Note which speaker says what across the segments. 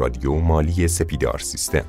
Speaker 1: رادیو مالی سپیدار سیستم.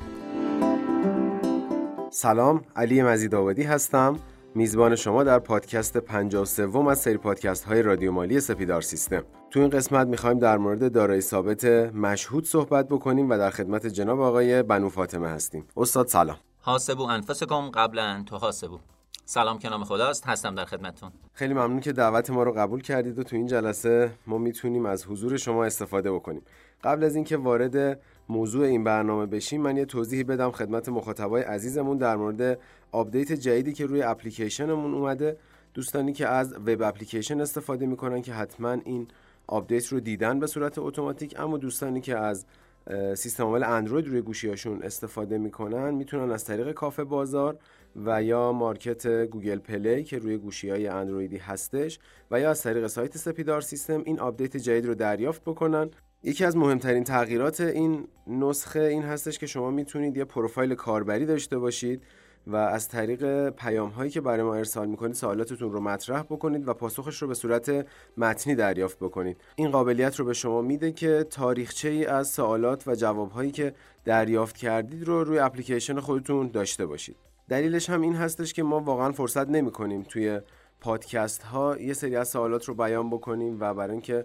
Speaker 2: سلام علی مزید آبادی هستم. میزبان شما در پادکست 53 از سری پادکست های رادیو مالی سپیدار سیستم. تو این قسمت می‌خوایم در مورد دارایی ثابت مشهود صحبت بکنیم و در خدمت جناب آقای بنو فاطمه هستیم. استاد سلام.
Speaker 3: حاسبو انفسکم قبل ان حاسبو. سلام که نام خداست هستم در خدمتتون.
Speaker 2: خیلی ممنون که دعوت ما رو قبول کردید و تو این جلسه ما می‌تونیم از حضور شما استفاده بکنیم. قبل از اینکه وارد موضوع این برنامه بشیم من یه توضیحی بدم خدمت مخاطبای عزیزمون در مورد آپدیت جدیدی که روی اپلیکیشنمون اومده. دوستانی که از وب اپلیکیشن استفاده می‌کنن که حتما این آپدیت رو دیدن به صورت اتوماتیک اما دوستانی که از سیستم عامل اندروید روی گوشیاشون استفاده می‌کنن می‌تونن از طریق کافه بازار و یا مارکت گوگل پلی که روی گوشی های اندرویدی هستش و یا از طریق سایت سپیدار سیستم این آپدیت جدید رو دریافت بکنن. یکی از مهمترین تغییرات این نسخه این هستش که شما می‌تونید یه پروفایل کاربری داشته باشید و از طریق پیام هایی که برای ما ارسال می‌کنید سوالاتتون رو مطرح بکنید و پاسخش رو به صورت متنی دریافت بکنید. این قابلیت رو به شما میده که تاریخچه ای از سوالات و جواب هایی که دریافت کردید رو روی اپلیکیشن خودتون داشته باشید. دلیلش هم این هستش که ما واقعا فرصت نمی کنیم توی پادکست ها یه سری از سوالات رو بیان بکنیم و برای اینکه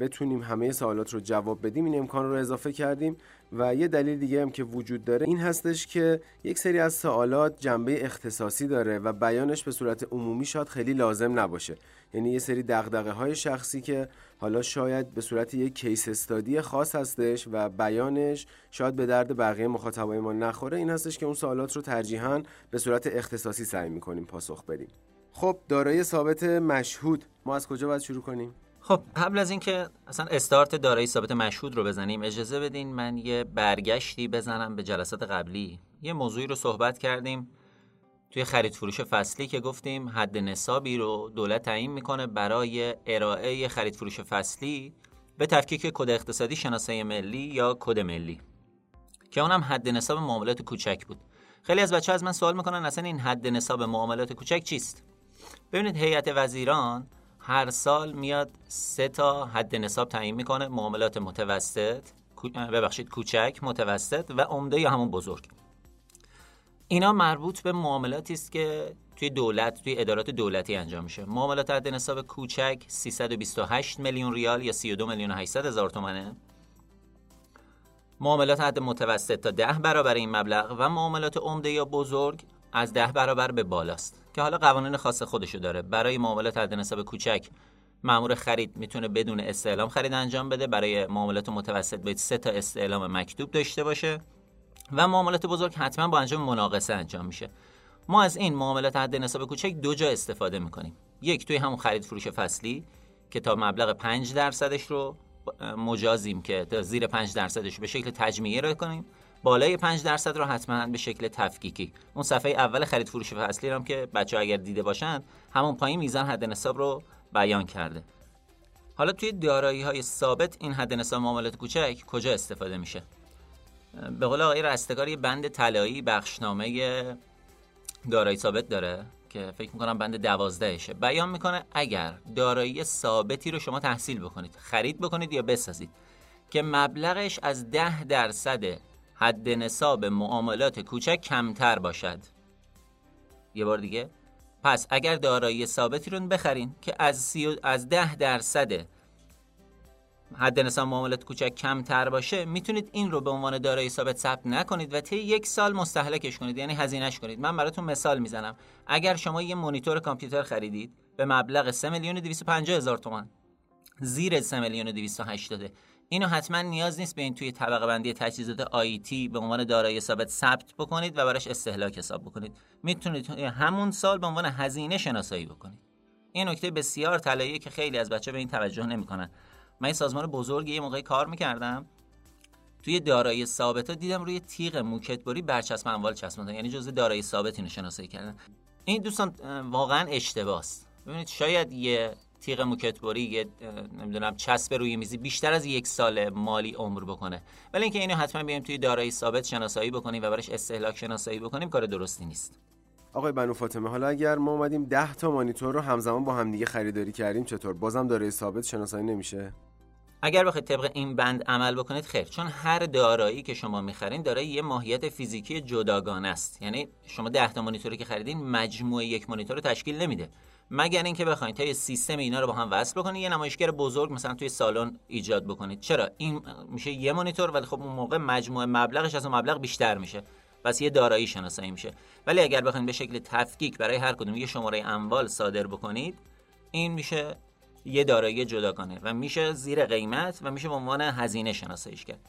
Speaker 2: بتونیم همه سوالات رو جواب بدیم. این امکان رو اضافه کردیم و یه دلیل دیگه هم که وجود داره این هستش که یک سری از سوالات جنبه اختصاصی داره و بیانش به صورت عمومی شاید خیلی لازم نباشه. یعنی یه سری دغدغه های شخصی که حالا شاید به صورت یک کیس استادی خاص هستش و بیانش شاید به درد بقیه مخاطبای ما نخوره این هستش که اون سوالات رو ترجیحاً به صورت اختصاصی سعی می‌کنیم پاسخ بدیم. خب دارایی ثابت مشهود. ما از کجا باید شروع کنیم؟
Speaker 3: خب قبل از اینکه اصلا استارت دارایی ثابت مشهود رو بزنیم اجازه بدین من یه برگشتی بزنم به جلسات قبلی. یه موضوعی رو صحبت کردیم توی خرید فروش فصلی که گفتیم حد نصابی رو دولت تعیین می‌کنه برای ارائه خرید فروش فصلی به تفکیک کد اقتصادی شناسایی ملی یا کد ملی که اونم حد نصاب معاملات کوچک بود. خیلی از بچه از من سوال می‌کنن اصلا این حد نصاب معاملات کوچک چیست؟ ببینید هیئت وزیران هر سال میاد سه تا حد نصاب تعیین می‌کنه. معاملات متوسط ببخشید کوچک متوسط و عمده یا همون بزرگ. اینا مربوط به معاملاتی است که توی دولت توی ادارات دولتی انجام میشه. معاملات حد نصاب کوچک 328 میلیون ریال یا 32 میلیون و 800 هزار تومنه. معاملات حد متوسط تا 10 برابر این مبلغ و معاملات عمده یا بزرگ از 10 برابر به بالاست. که حالا قوانین خاص خودشو داره. برای معاملات حد نصاب کوچک مامور خرید می‌تونه بدون استعلام خرید انجام بده. برای معاملات متوسط باید سه تا استعلام مکتوب داشته باشه. و معاملات بزرگ حتما با انجام مناقصه انجام میشه. ما از این معاملات حد نصاب کوچک دو جا استفاده می‌کنیم. یک توی همون خرید فروش فصلی که تا مبلغ 5 درصدش رو مجازیم که تا زیر 5 درصدش به شکل تجمیعی رو کنیم. بالای 5 درصد رو حتما به شکل تفکیکی. اون صفحه اول خرید فروش فصلی هم که بچه اگر دیده باشند همون پایین میزان حد نصاب رو بیان کرده. حالا توی دارایی های ثابت این حد نصاب معاملات کوچک کجا استفاده میشه؟ به قول آقای رستگار یه بند طلایی بخشنامه دارایی ثابت داره که فکر می‌کنم بند دوازدهشه. بیان می‌کنه اگر دارایی ثابتی رو شما تحصیل بکنید خرید بکنید یا بسازید که مبلغش از ده درصد حد نصاب معاملات کوچک کمتر باشد. یه بار دیگه. پس اگر دارایی ثابتی رو بخرین که از, سی از ده درصد حد نصاب معاملات کوچک کمتر باشه می‌تونید این رو به عنوان دارایی ثابت ثبت نکنید و طی یک سال مستهلکش کنید یعنی هزینهش کنید. من براتون مثال می‌زنم. اگر شما یه مونیتور کامپیوتر خریدید به مبلغ 3 میلیون 250 هزار تومان زیر 3 میلیون 280 اینو حتما نیاز نیست به این توی طبقه بندی تجهیزات آیتی به عنوان دارایی ثابت ثبت بکنید و براش استهلاک حساب بکنید. می‌تونید همون سال به عنوان هزینه شناسایی بکنید. این نکته بسیار طلاییه که خیلی از بچه به این توجه نمی‌کنن. من سازمان بزرگی یه موقعی کار می‌کردم. توی دارایی ثابت ها دیدم روی تیغ موکتبری برچسب اموال چسبوندن یعنی جزء دارایی ثابت اینو شناسایی کردن. این دوستان واقعا اشتباهه ببینید شاید یه تیغ موکتبری یه نمی‌دونم چسب روی میزی بیشتر از یک سال مالی عمر بکنه. ولی اینکه اینو حتما بیایم توی دارایی ثابت شناسایی بکنیم و براش استهلاک شناسایی بکنیم کار درستی نیست.
Speaker 2: آقای بنو فاطمه حالا اگر ما اومدیم 10 تا مانیتور رو همزمان با همدیگه خریداری کردیم چطور؟ بازم دارایی ثابت شناسایی نمیشه؟
Speaker 3: اگر بخواید طبق این بند عمل بکنید خیر. چون هر دارایی که شما می‌خرین دارای یه ماهیت فیزیکی جداگانه است. یعنی شما 10 تا مانیتوری که خریدین مجموعه یک مانیتور رو تشکیل نمیده. مگر اینکه بخواید تا یه سیستم اینا رو با هم وصل بکنید یه نمایشگر بزرگ مثلا توی سالن ایجاد بکنید چرا؟ این میشه یه مانیتور ولی خب اون موقع مجموعه مبلغش از اون مبلغ بیشتر میشه. پس یه دارایی شناسایی میشه. ولی اگر بخواید به شکل تفکیک برای هر کدوم یه شماره اموال صادر بکنید این میشه یه دارایی جداگانه و میشه زیر قیمت و میشه به عنوان هزینه شناساییش کرد.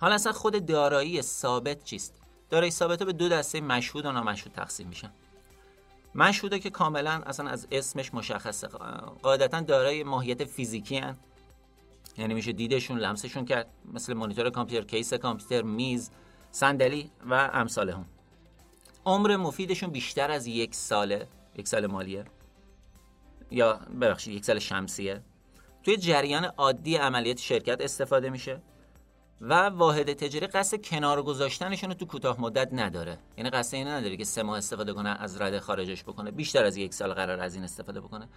Speaker 3: حالا اصلا خود دارایی ثابت چیست؟ دارایی ثابت به دو دسته مشهود و نامشهود تقسیم میشن. مشهوده که کاملا اصلا از اسمش مشخصه. قاعدتا دارای ماهیت فیزیکی هن. یعنی میشه دیدشون لمسشون کرد. مثل مانیتور کامپیوتر کیس کامپیوتر میز صندلی و امثال هم. عمر مفیدشون بیشتر از یک ساله یک سال مالیه. یا ببخشید یک سال شمسیه. توی جریان عادی عملیات شرکت استفاده میشه. و واحد تجاری قصد کنار گذاشتنشون رو تو کوتاه مدت نداره. یعنی قصد اینو نداره که سه ماه استفاده کنه از رده خارجش بکنه بیشتر از یک سال قرار از این استفاده بکنه.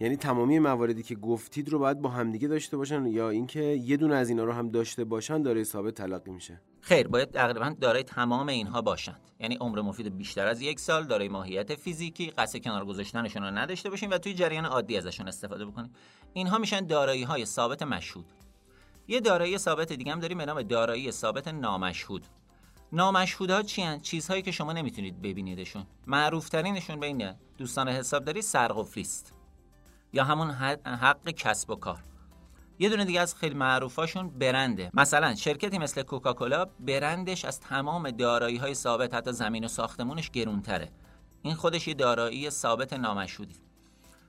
Speaker 2: یعنی تمامی مواردی که گفتید رو باید با همدیگه داشته باشن یا اینکه یه دونه از اینا رو هم داشته باشن داره ثابت تلقی میشه؟
Speaker 3: خیر باید تقریبا دارای تمام اینها باشند یعنی عمر مفید بیشتر از یک سال دارای ماهیت فیزیکی قصد کنار گذاشتنشون رو نداشته باشیم و توی جریان عادی ازشون استفاده بکنیم. اینها میشن دارایی های ثابت مشهود. یه دارایی ثابت دیگه هم داریم به نام دارایی ثابت نامشهود. نامشهودها چی هن؟ چیزهایی که شما نمی‌تونید ببینیدشون. معروف ترینشون بین دوستان حسابداری سرقفلی است یا همون حق کسب و کار. یه دونه دیگه از خیلی معروفاشون برنده. مثلا شرکتی مثل کوکاکولا برندش از تمام دارایی های ثابت حتی زمین و ساختمونش گرونتره. این خودش یه دارایی ثابت نامشهودی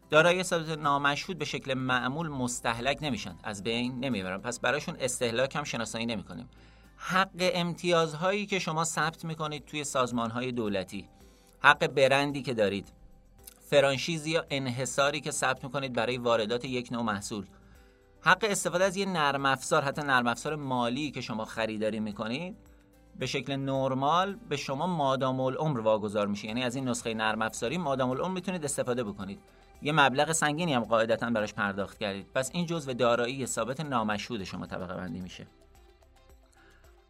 Speaker 3: دارایی ثابت نامشهود به شکل معمول مستحلک نمیشن. از بین نمی‌برن. پس براشون استهلاک هم شناسایی نمی‌کنیم. حق امتیازهایی که شما ثبت می‌کنید توی سازمان های دولتی حق برندی که دارید فرانشیزی یا انحصاری که ثبت می‌کنید برای واردات یک نوع محصول حق استفاده از یه نرم افزار حتی نرم افزار مالی که شما خریداری می‌کنید به شکل نرمال به شما مادام العمر واگذار میشه. یعنی از این نسخه نرم افزاری مادام العمر می‌تونید استفاده بکنید. یه مبلغ سنگینی هم قاعدتا براش پرداخت کردید. پس این جزء دارایی ثابت نامشهود شما طبقه بندی میشه.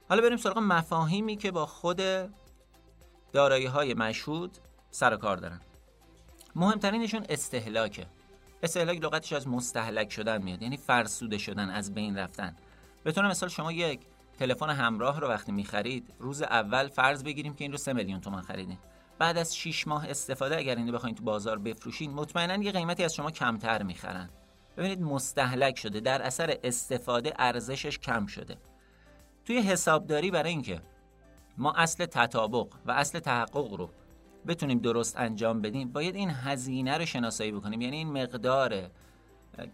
Speaker 3: حالا بریم سراغ مفاهیمی که با خود دارایی های مشهود سر کار دارن. مهمترینشون استهلاکه. استهلاک لغتش از مستهلک شدن میاد یعنی فرسوده شدن از بین رفتن. به طور مثال شما یک تلفن همراه رو وقتی می‌خرید روز اول فرض بگیریم که این رو 3 میلیون تومان خریدین. بعد از 6 ماه استفاده اگر اینو بخواید تو بازار بفروشین مطمئنا یه قیمتی از شما کمتر می‌خرن. ببینید مستهلک شده. در اثر استفاده ارزشش کم شده. توی حسابداری برای اینکه ما اصل تطابق و اصل تحقق رو بتونیم درست انجام بدیم باید این هزینه رو شناسایی بکنیم. یعنی این مقدار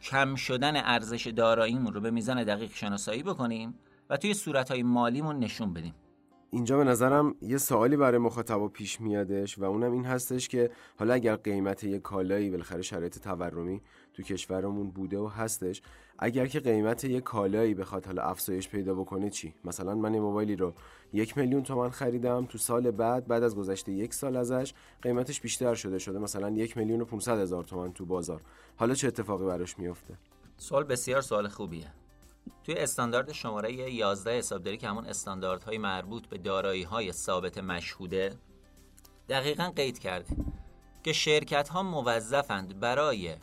Speaker 3: کم شدن ارزش داراییمون رو به میزان دقیق شناسایی بکنیم و توی صورتهای مالیمون نشون بدیم.
Speaker 2: اینجا به نظرم یه سوالی برای مخاطبا پیش میادش و اونم این هستش که حالا اگر قیمت یه کالایی بالاخره شرایط تورمی تو کشورمون بوده و هستش اگر که قیمت یه کالایی بخواد حالا افزایش پیدا بکنه چی؟ مثلا من یه موبایلی رو یک میلیون تومن خریدم تو سال بعد بعد از گذشته یک سال ازش قیمتش بیشتر شده شده مثلا یک میلیون و 500 هزار تومن تو بازار. حالا چه اتفاقی براش میفته
Speaker 3: سوال بسیار سوال خوبیه. توی استاندارد شماره 11 حسابداری که همون استانداردهای مربوط به دارایی های ثابت مشهوده دقیقا قید کرده که شرکت ها موظفند برای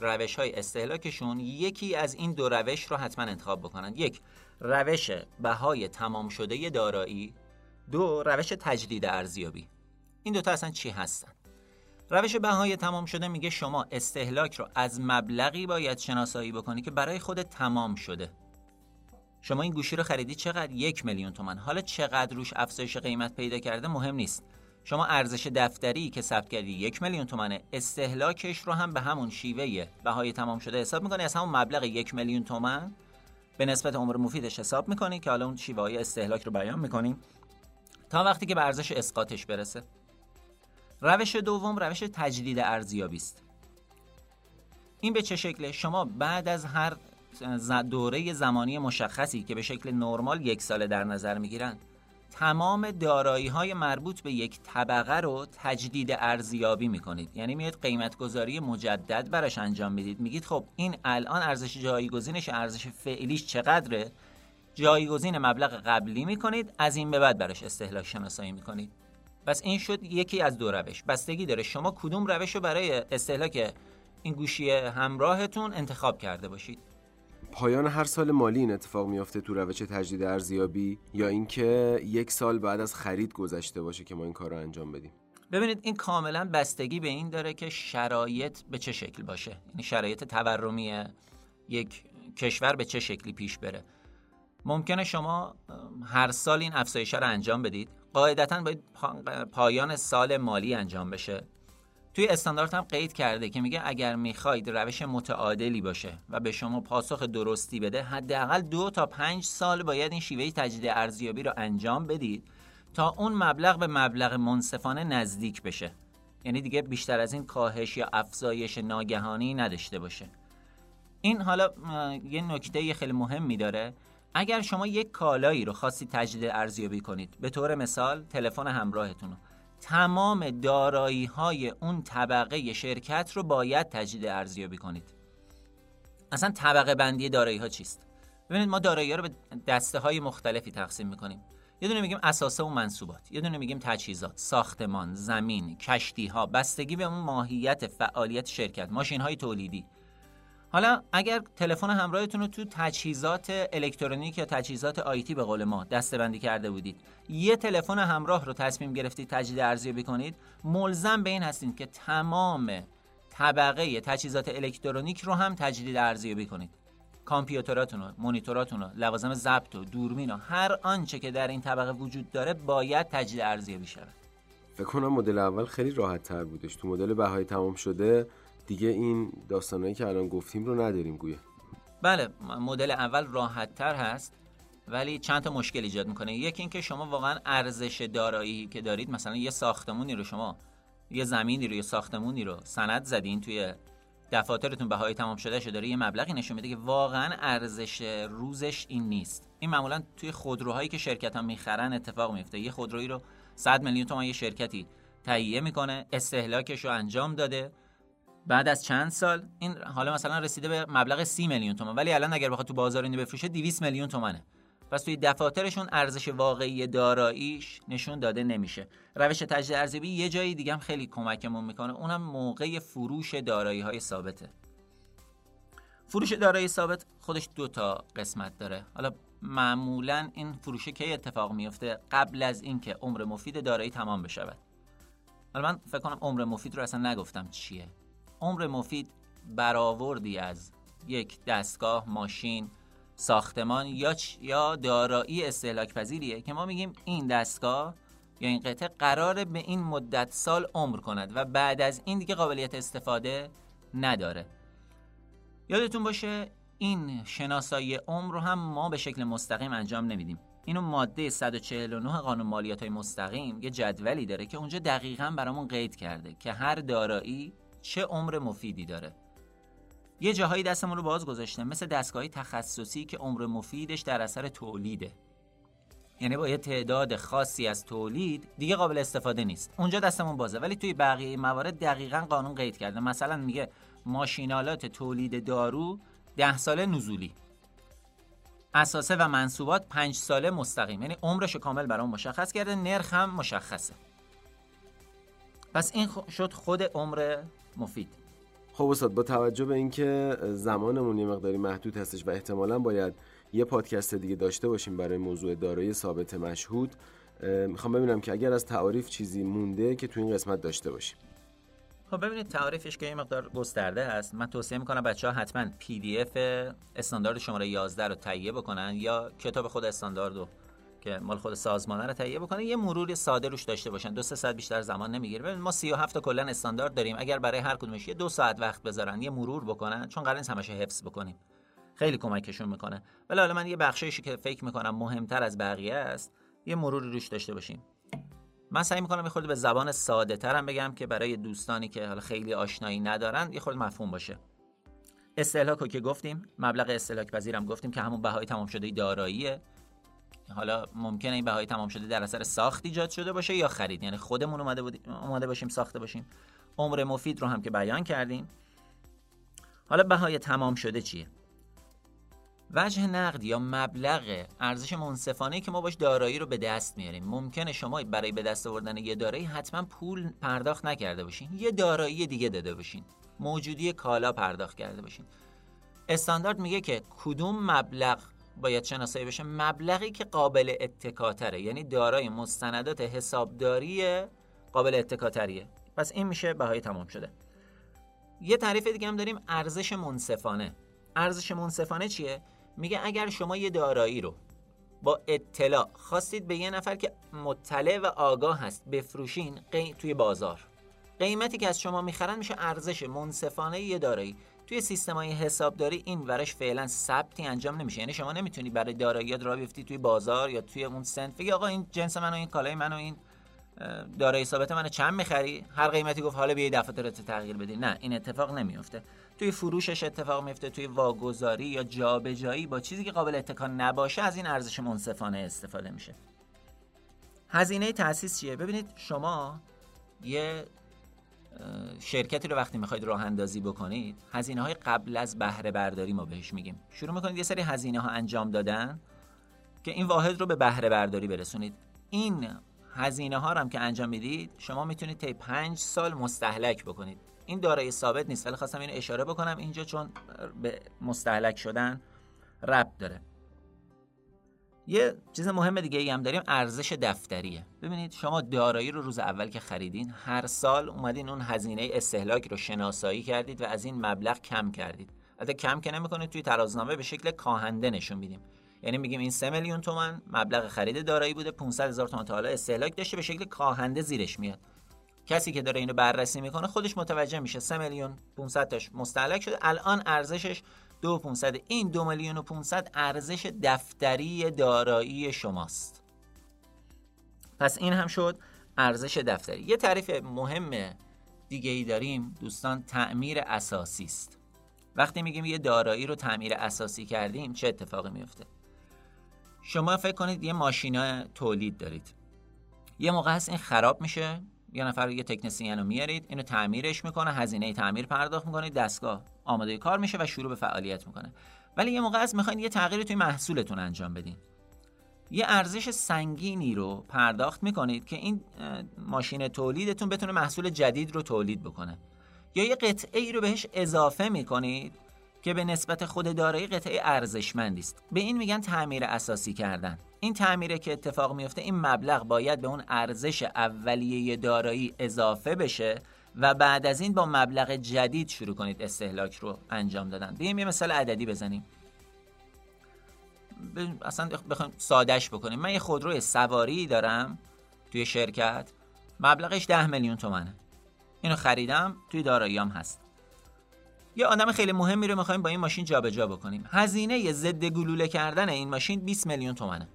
Speaker 3: روش های استهلاکشون یکی از این دو روش رو حتما انتخاب بکنند یک روش بهای تمام شده دارایی. دو روش تجدید ارزیابی. این دوتا اصلا چی هستن؟ روش بهای تمام شده میگه شما استهلاک رو از مبلغی باید شناسایی بکنی که برای خود تمام شده. شما این گوشی رو خریدی چقدر؟ یک میلیون تومن حالا چقدر روش افزایش قیمت پیدا کرده مهم نیست. شما ارزش دفتری که ثبت کردی یک میلیون تومنه استهلاکش رو هم به همون شیوه بهای تمام شده حساب می‌کنی. از همون مبلغ یک میلیون تومن به نسبت عمر مفیدش حساب می‌کنی که حالا اون شیوه های استهلاک رو بیان می‌کنیم تا وقتی که به ارزش اسقاطش برسه. روش دوم روش تجدید ارزیابی است. این به چه شکله؟ شما بعد از هر دوره زمانی مشخصی که به شکل نرمال یک ساله در نظر می‌گیرن تمام دارایی های مربوط به یک طبقه رو تجدید ارزیابی می‌کنید. یعنی میاد قیمتگذاری مجدد براش انجام می‌دید. میگید خب این الان ارزش جایگزینش ارزش فعلیش چقدره؟ جایگزین مبلغ قبلی می‌کنید از این به بعد براش استهلاک شناسایی می‌کنید. پس این شد یکی از دو روش. بستگی داره شما کدوم روش رو برای استهلاک این گوشی همراهتون انتخاب کرده باشید.
Speaker 2: پایان هر سال مالی این اتفاق میافته تو روش تجدید ارزیابی یا اینکه یک سال بعد از خرید گذشته باشه که ما این کار رو انجام بدیم؟
Speaker 3: ببینید این کاملا بستگی به این داره که شرایط به چه شکل باشه. یعنی شرایط تورمی یک کشور به چه شکلی پیش بره. ممکنه شما هر سال این افزایش رو انجام بدید. قاعدتا باید پایان سال مالی انجام بشه. توی استاندارد هم قید کرده که میگه اگر می‌خواید روش متعادلی باشه و به شما پاسخ درستی بده حداقل دو تا پنج سال باید این شیوه تجدید ارزیابی رو انجام بدید تا اون مبلغ به مبلغ منصفانه نزدیک بشه. یعنی دیگه بیشتر از این کاهش یا افزایش ناگهانی نداشته باشه. این حالا یه نکته خیلی مهمی داره. اگر شما یک کالایی رو خواستی تجدید ارزیابی کنید به طور مثال تلفن همراهتون رو تمام دارایی های اون طبقه شرکت رو باید تجدید ارزیابی کنید. اصلا طبقه بندی دارایی ها چیست؟ ببینید ما دارایی ها رو به دسته های مختلفی تقسیم می‌کنیم. یه دونه میگیم اساسه و منصوبات یه دونه میگیم تجهیزات ساختمان زمین کشتی ها بستگی به اون ماهیت فعالیت شرکت ماشین های تولیدی. حالا اگر تلفن همراهتون رو تو تجهیزات الکترونیک یا تجهیزات آیتی به قول ما دستبندی کرده بودید یه تلفن همراه رو تصمیم گرفتید تجدید ارزیابی کنید ملزم به این هستید که تمام طبقه تجهیزات الکترونیک رو هم تجدید ارزیابی کنید. کامپیوتراتون و مونیتوراتون و لوازم ضبط و دوربین و هر آنچه که در این طبقه وجود داره باید تجدید ارزیابی شود.
Speaker 2: فکر کنم مدل اول خیلی راحت تر بودش. تو مدل بهای تمام شده دیگه این داستانهایی که الان گفتیم رو نداریم گویا.
Speaker 3: بله مدل اول راحت تر هست ولی چند تا مشکل ایجاد می‌کنه. یکی اینکه شما واقعا ارزش دارایی که دارید مثلا یه ساختمونی رو شما یه زمینی رو یه ساختمونی رو سند زدین توی دفاترتون بهای تمام شده شده داره یه مبلغی نشون میده که واقعا ارزش روزش این نیست. این معمولا توی خودروهایی که شرکت ها می‌خرن اتفاق میفته یه خودرویی رو 100 میلیون تومان یه شرکتی تهیه می‌کنه استهلاکش رو انجام داده. بعد از چند سال این حالا مثلا رسیده به مبلغ 30 میلیون تومان. ولی الان اگر بخواد تو بازار اینو بفروشه 200 میلیون تومانه پس توی دفاترشون ارزش واقعی داراییش نشون داده نمیشه. روش تجدید ارزیابی یه جایی دیگه هم خیلی کمکمون می‌کنه. اونم موقع فروش دارایی های ثابته. فروش دارایی ثابت خودش دو تا قسمت داره. حالا معمولا این فروش کی اتفاق میفته قبل از اینکه عمر مفید دارایی تمام بشود؟ حالا من فکر کنم عمر مفید رو اصلا نگفتم چیه. عمر مفید برآوردی از یک دستگاه ماشین ساختمان یا یا دارایی استهلاک پذیریه که ما میگیم این دستگاه یا این قطعه قراره به این مدت سال عمر کند و بعد از این دیگه قابلیت استفاده نداره. یادتون باشه این شناسایی عمر رو هم ما به شکل مستقیم انجام نمیدیم. اینو ماده 149 قانون مالیات های مستقیم یه جدولی داره که اونجا دقیقا برامون قید کرده که هر دارایی چه عمر مفیدی داره. یه جاهایی دستمون رو باز گذاشته مثل دستگاهی تخصصی که عمر مفیدش در اثر تولیده. یعنی با یه تعداد خاصی از تولید دیگه قابل استفاده نیست. اونجا دستمون بازه ولی توی بقیه موارد دقیقا قانون قید کرده. مثلا میگه ماشینالات تولید دارو ده ساله نزولی. اساسه و منصوبات پنج ساله مستقیم. یعنی عمرش کامل برام مشخص کرده نرخ هم مشخصه. پس این شد خود عمر مفید.
Speaker 2: خب استاد با توجه به اینکه زمانمون یه مقداری محدود هستش و احتمالا باید یه پادکست دیگه داشته باشیم برای موضوع دارایی ثابت مشهود می‌خوام ببینم که اگر از تعاریف چیزی مونده که تو این قسمت داشته باشیم.
Speaker 3: خب ببینید تعاریفش که یه مقدار گسترده هست. من توصیه می‌کنم بچه ها حتما پی دی اف استاندارد شماره 11 رو تهیه بکنن یا کتاب خود استاندارد رو که مال خود سازمانه رو تهیه بکنه یه مروری ساده روش داشته باشن. دو سه ساعت بیشتر زمان نمی‌گیره. ببین ما 37 تا کلا استاندارد داریم. اگر برای هر کدومش یه دو ساعت وقت بذارن یه مرور بکنن چون قرار نیست همش حفظ بکنیم. خیلی کمکشون می‌کنه. ولی حالا من یه بخشیشی که فکر می‌کنم مهمتر از بقیه است یه مروری روش داشته باشیم. من سعی می‌کنم یه خورده به زبان ساده ترم بگم که برای دوستانی که حالا خیلی آشنایی ندارن یه خورده مفهوم باشه. استهلاک که گفتیم مبلغ استهلاک پذیرم گفتیم که همون بهای تمام شده داراییه. حالا ممکنه این بهای تمام شده در اثر ساخت ایجاد شده باشه یا خرید. یعنی خودمون اومده, اومده باشیم ساخته باشیم. عمر مفید رو هم که بیان کردیم. حالا بهای تمام شده چیه؟ وجه نقد یا مبلغ ارزش منصفانه که ما باش دارایی رو به دست میاریم. ممکنه شما برای به دست آوردن یه دارایی حتما پول پرداخت نکرده باشین. یه دارایی دیگه داده باشین. موجودی کالا پرداخت کرده باشین. استاندارد میگه که کدوم مبلغ باید شناسایی بشه مبلغی که قابل اتکاتره. یعنی دارای مستندات حسابداری قابل اتکاتریه. پس این میشه بهای تمام شده. یه تعریف دیگه هم داریم ارزش منصفانه. ارزش منصفانه چیه؟ میگه اگر شما یه دارایی رو با اطلاع خواستید به یه نفر که مطلع و آگاه هست بفروشین توی بازار. قیمتی که از شما می‌خرن میشه ارزش منصفانه یه دارایی. توی سیستم های حسابداری این ورش فعلا ثبتی انجام نمیشه. یعنی شما نمی‌تونی برای داراییات را بیفتی توی بازار یا توی اون سنت. بگی آقا این جنس من و این کالای من و این دارایی ثابت منو چند می‌خری؟ هر قیمتی گفت حالا بیا دفاترت تغییر بدی. نه این اتفاق نمیفته توی فروشش اتفاق میفته توی واگذاری یا جابجایی با چیزی که قابل اتکا نباشه از این ارزش منصفانه استفاده میشه. هزینه تاسیس چیه؟ ببینید شما یه شرکتی رو وقتی می‌خواید راه اندازی بکنید هزینه های قبل از بهره برداری ما بهش میگیم. شروع می‌کنید یه سری هزینه ها انجام دادن که این واحد رو به بهره برداری برسونید. این هزینه ها هم که انجام می‌دید شما می‌تونید طی پنج سال مستحلک بکنید. این دارایی ثابت نیست ولی خواستم اینو اشاره بکنم. اینجا چون به مستحلک شدن ربط داره. یه چیز مهم دیگه ای هم داریم ارزش دفتریه. ببینید شما دارایی رو روز اول که خریدین هر سال اومدین اون هزینه استهلاک رو شناسایی کردید و از این مبلغ کم کردید. البته کم که نمی‌کنید توی ترازنامه به شکل کاهنده نشون میدیم. یعنی میگیم این 3 میلیون تومن مبلغ خرید دارایی بوده 500 هزار تومن تا حالا استهلاک داشته به شکل کاهنده زیرش میاد. کسی که داره اینو بررسی می‌کنه خودش متوجه میشه. 3 میلیون 500 تاش مستهلک شده. الان ارزشش دو 500 این دو میلیون و 500 ارزش دفتری دارایی شماست. پس این هم شد ارزش دفتری. یه تعریف مهم دیگه ای داریم. دوستان تعمیر اساسی است. وقتی میگیم یه دارایی رو تعمیر اساسی کردیم چه اتفاقی میفته؟ شما فکر کنید یه ماشینا تولید دارید. یه موقع هست این خراب میشه. یه نفر یه تکنسین رو میارید اینو تعمیرش می‌کنه هزینه تعمیر پرداخت می‌کنید دستگاه. آماده کار میشه و شروع به فعالیت می‌کنه. ولی یه موقع از می‌خواین یه تغییری توی محصولتون انجام بدین. یه ارزش سنگینی رو پرداخت می‌کنید که این ماشین تولیدتون بتونه محصول جدید رو تولید بکنه. یا یه قطعه ای رو بهش اضافه می‌کنید که به نسبت خود دارایی قطعه ارزشمندی است. به این میگن تعمیر اساسی کردن. این تعمیره که اتفاق میفته این مبلغ باید به اون ارزش اولیه دارایی اضافه بشه و بعد از این با مبلغ جدید شروع کنید استهلاک رو انجام دادن. بیایم یه مثال عددی بزنیم. اصلا بخوایم سادش بکنیم. من یه خودروی سواری دارم توی شرکت. مبلغش ده میلیون تومنه. اینو خریدم توی داراییام هست. یه آدم خیلی مهمی رو می‌خوایم با این ماشین جابجا جا بکنیم. هزینه ضد گلوله کردن این ماشین 20 میلیون تومنه.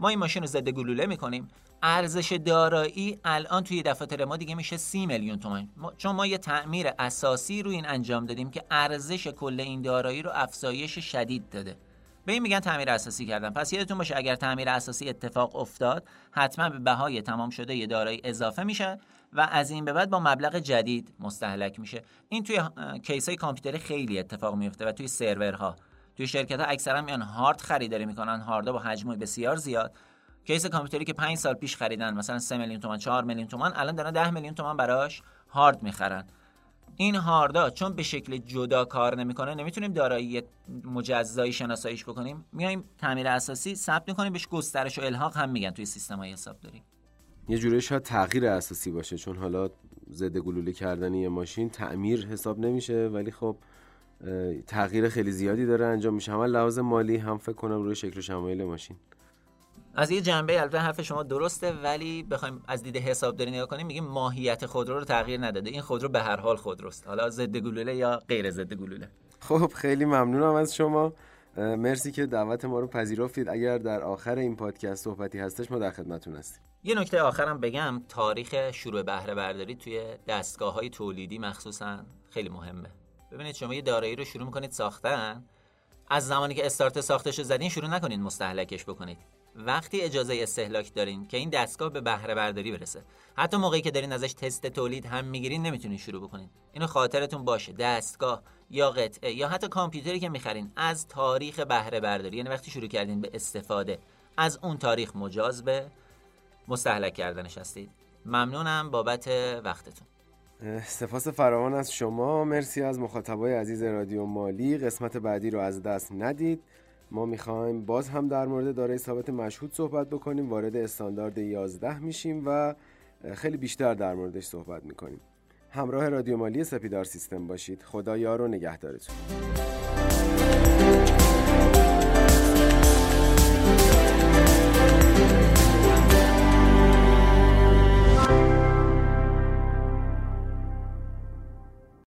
Speaker 3: ما این ماشین رو ضد گلوله می‌کنیم. ارزش دارایی الان توی دفاتر ما دیگه میشه 30 میلیون تومان. چون ما یه تعمیر اساسی رو این انجام دادیم که ارزش کل این دارایی رو افزایش شدید داده. به این میگن تعمیر اساسی کردن. پس یادتون باشه اگر تعمیر اساسی اتفاق افتاد حتما به بهای تمام شده یه دارایی اضافه میشه و از این به بعد با مبلغ جدید مستهلک میشه. این توی کیس های کامپیوتری خیلی اتفاق میفته و توی سرورها. توی شرکت ها اکثرا میان هارد خریداری می‌کنن. هاردا با حجم بسیار زیاد. کیس کامپیوتری که 5 سال پیش خریدن مثلا 3 میلیون تومان 4 میلیون تومان الان دارن 10 میلیون تومان براش هارد می‌خرن. این هاردا چون به شکل جدا کار نمی‌کنه نمی‌تونیم دارایی مجزایی شناساییش بکنیم. میایم تعمیر اساسی ثبت می‌کنیم بهش گسترش و الحاق هم میگن توی سیستم های حساب داریم.
Speaker 2: یه جوری شاید تغییر اساسی باشه چون حالا ضد گلوله کردن یه ماشین تعمیر حساب نمیشه ولی خب تغییر خیلی زیادی داره انجام میشه. هم لحاظ مالی هم فکر کنم روی شکل و شمایل ماشین.
Speaker 3: از یه جنبه البته حرف شما درسته ولی بخوایم از دید حسابداری نگاه کنیم میگیم ماهیت خودرو رو تغییر نداده. این خودرو به هر حال خودروست. حالا ضد گلوله یا غیر ضد گلوله؟
Speaker 2: خب خیلی ممنونم از شما. مرسی که دعوت ما رو پذیرفتید. اگر در آخر این پادکست صحبتی هستش ما در خدمتتون هستیم.
Speaker 3: یه نکته آخرم بگم. تاریخ شروع بهره برداری توی دستگاه های تولیدی مخصوصا خیلی مهمه. ببینید شما یه دارایی رو شروع می‌کنید ساختن. از زمانی که استارت ساختش رو زدین شروع نکنید مستهلکش بکنید. وقتی اجازه استهلاک دارین که این دستگاه به بهره برداری برسه. حتی موقعی که دارین ازش تست تولید هم می‌گیرین نمی‌تونین شروع بکنین. اینو خاطرتون باشه. دستگاه یا قطعه یا حتی کامپیوتری که می‌خرین از تاریخ بهره برداری یعنی وقتی شروع کردین به استفاده از اون تاریخ مجاز به مستحلک کردنش هستید ممنونم بابت وقتتون.
Speaker 2: سپاس فراوان از شما. مرسی از مخاطبای عزیز رادیو مالی. قسمت بعدی رو از دست ندید. ما می‌خوایم باز هم در مورد دارای ثابت مشهود صحبت بکنیم. وارد استاندارد 11 میشیم و خیلی بیشتر در موردش صحبت می‌کنیم. همراه رادیو مالی سپیدار سیستم باشید. خدا یار و نگهدارتون.